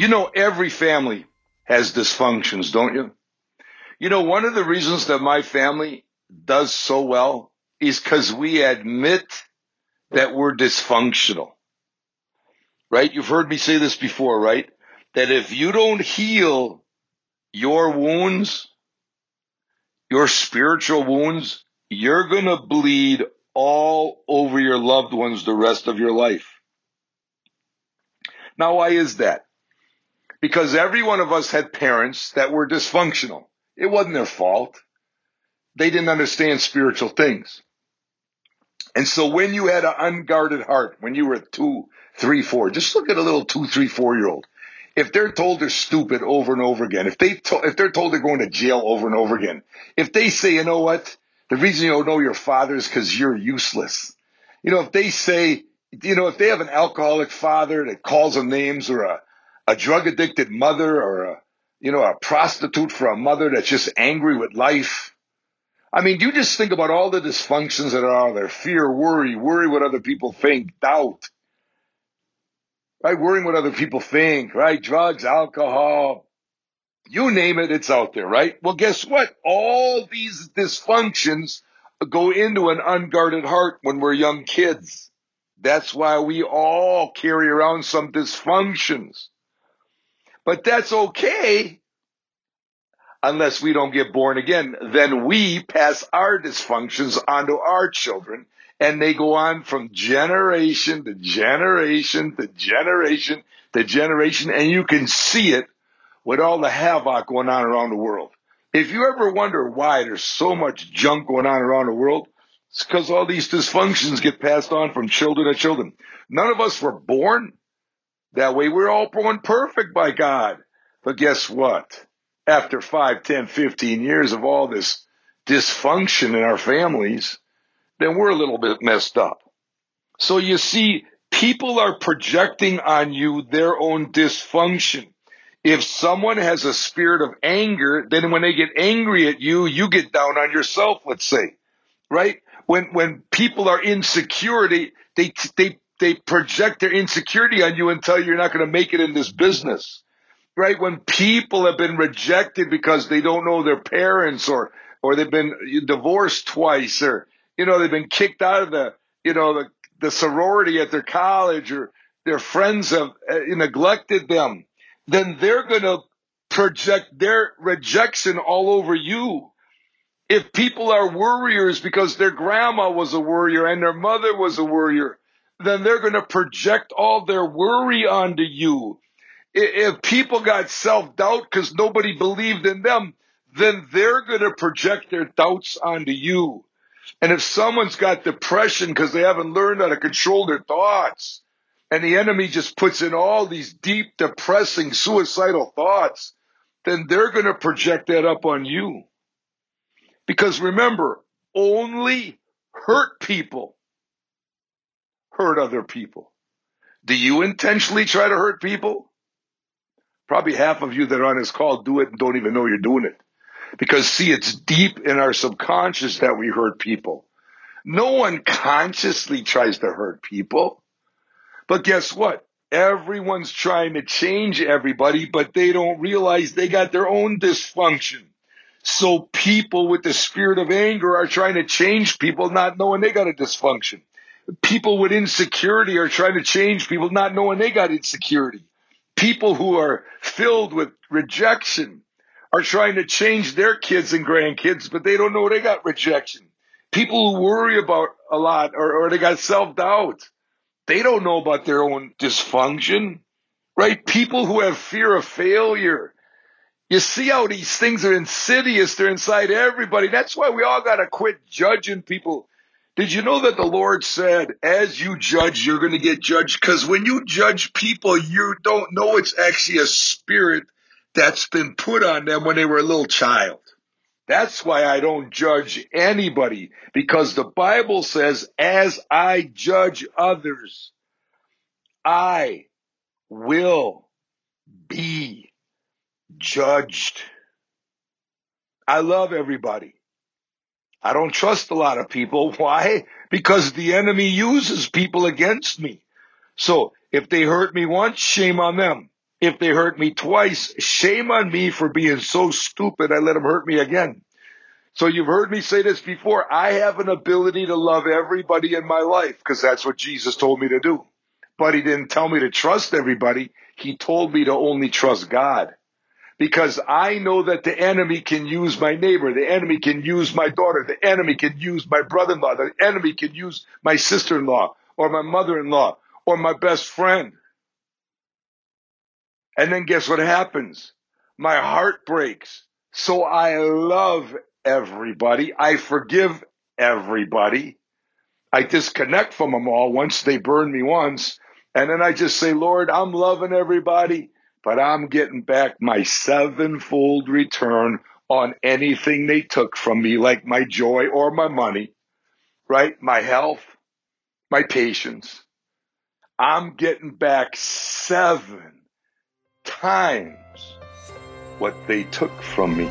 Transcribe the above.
You know, every family has dysfunctions, don't you? You know, one of the reasons that my family does so well is because we admit that we're dysfunctional. Right? You've heard me say this before, right? That if you don't heal your wounds, your spiritual wounds, you're going to bleed all over your loved ones the rest of your life. Now, why is that? Because every one of us had parents that were dysfunctional. It wasn't their fault. They didn't understand spiritual things. And so when you had an unguarded heart, when you were two, three, four, just look at a little two, three, four year old. If they're told they're stupid over and over again, if they to, if they're told they're going to jail over and over again, if they say, you know what, the reason you don't know your father is because you're useless. You know, if they say, you know, if they have an alcoholic father that calls them names or a, a drug addicted mother or a, you know, a prostitute for a mother that's just angry with life. I mean, you just think about all the dysfunctions that are out there. Fear, worry, worry what other people think, doubt. Right? Worrying what other people think, right? Drugs, alcohol, you name it, it's out there, right? Well, guess what? All these dysfunctions go into an unguarded heart when we're young kids. That's why we all carry around some dysfunctions. But that's okay unless we don't get born again. Then we pass our dysfunctions onto our children and they go on from generation to generation to generation to generation and you can see it with all the havoc going on around the world. If you ever wonder why there's so much junk going on around the world, it's because all these dysfunctions get passed on from children to children. None of us were born that way. We're all born perfect by God. But guess what? After 5, 10, 15 years of all this dysfunction in our families, then we're a little bit messed up. So you see, people are projecting on you their own dysfunction. If someone has a spirit of anger, then when they get angry at you, you get down on yourself, let's say, right? When, when people are insecure, they, they, they, they project their insecurity on you and tell you you're not going to make it in this business, right? When people have been rejected because they don't know their parents or, or they've been divorced twice or, you know, they've been kicked out of the, you know, the, the sorority at their college or their friends have uh, neglected them then they're going to project their rejection all over you. If people are worriers because their grandma was a worrier and their mother was a worrier, then they're going to project all their worry onto you. If people got self doubt because nobody believed in them, then they're going to project their doubts onto you. And if someone's got depression because they haven't learned how to control their thoughts, and the enemy just puts in all these deep, depressing, suicidal thoughts, then they're going to project that up on you. Because remember, only hurt people hurt other people. Do you intentionally try to hurt people? Probably half of you that are on this call do it and don't even know you're doing it. Because see, it's deep in our subconscious that we hurt people. No one consciously tries to hurt people. But guess what? Everyone's trying to change everybody, but they don't realize they got their own dysfunction. So people with the spirit of anger are trying to change people not knowing they got a dysfunction. People with insecurity are trying to change people not knowing they got insecurity. People who are filled with rejection are trying to change their kids and grandkids, but they don't know they got rejection. People who worry about a lot or, or they got self doubt they don't know about their own dysfunction, right? People who have fear of failure. You see how these things are insidious. They're inside everybody. That's why we all got to quit judging people. Did you know that the Lord said, as you judge, you're going to get judged? Because when you judge people, you don't know it's actually a spirit that's been put on them when they were a little child. That's why I don't judge anybody because the Bible says, as I judge others, I will be judged. I love everybody. I don't trust a lot of people. Why? Because the enemy uses people against me. So if they hurt me once, shame on them. If they hurt me twice, shame on me for being so stupid I let them hurt me again. So you've heard me say this before. I have an ability to love everybody in my life because that's what Jesus told me to do. But he didn't tell me to trust everybody. He told me to only trust God because I know that the enemy can use my neighbor. The enemy can use my daughter. The enemy can use my brother-in-law. The enemy can use my sister-in-law or my mother-in-law or my best friend. And then guess what happens? My heart breaks. So I love everybody. I forgive everybody. I disconnect from them all once they burn me once. And then I just say, Lord, I'm loving everybody, but I'm getting back my sevenfold return on anything they took from me, like my joy or my money, right? My health, my patience. I'm getting back seven times what they took from me.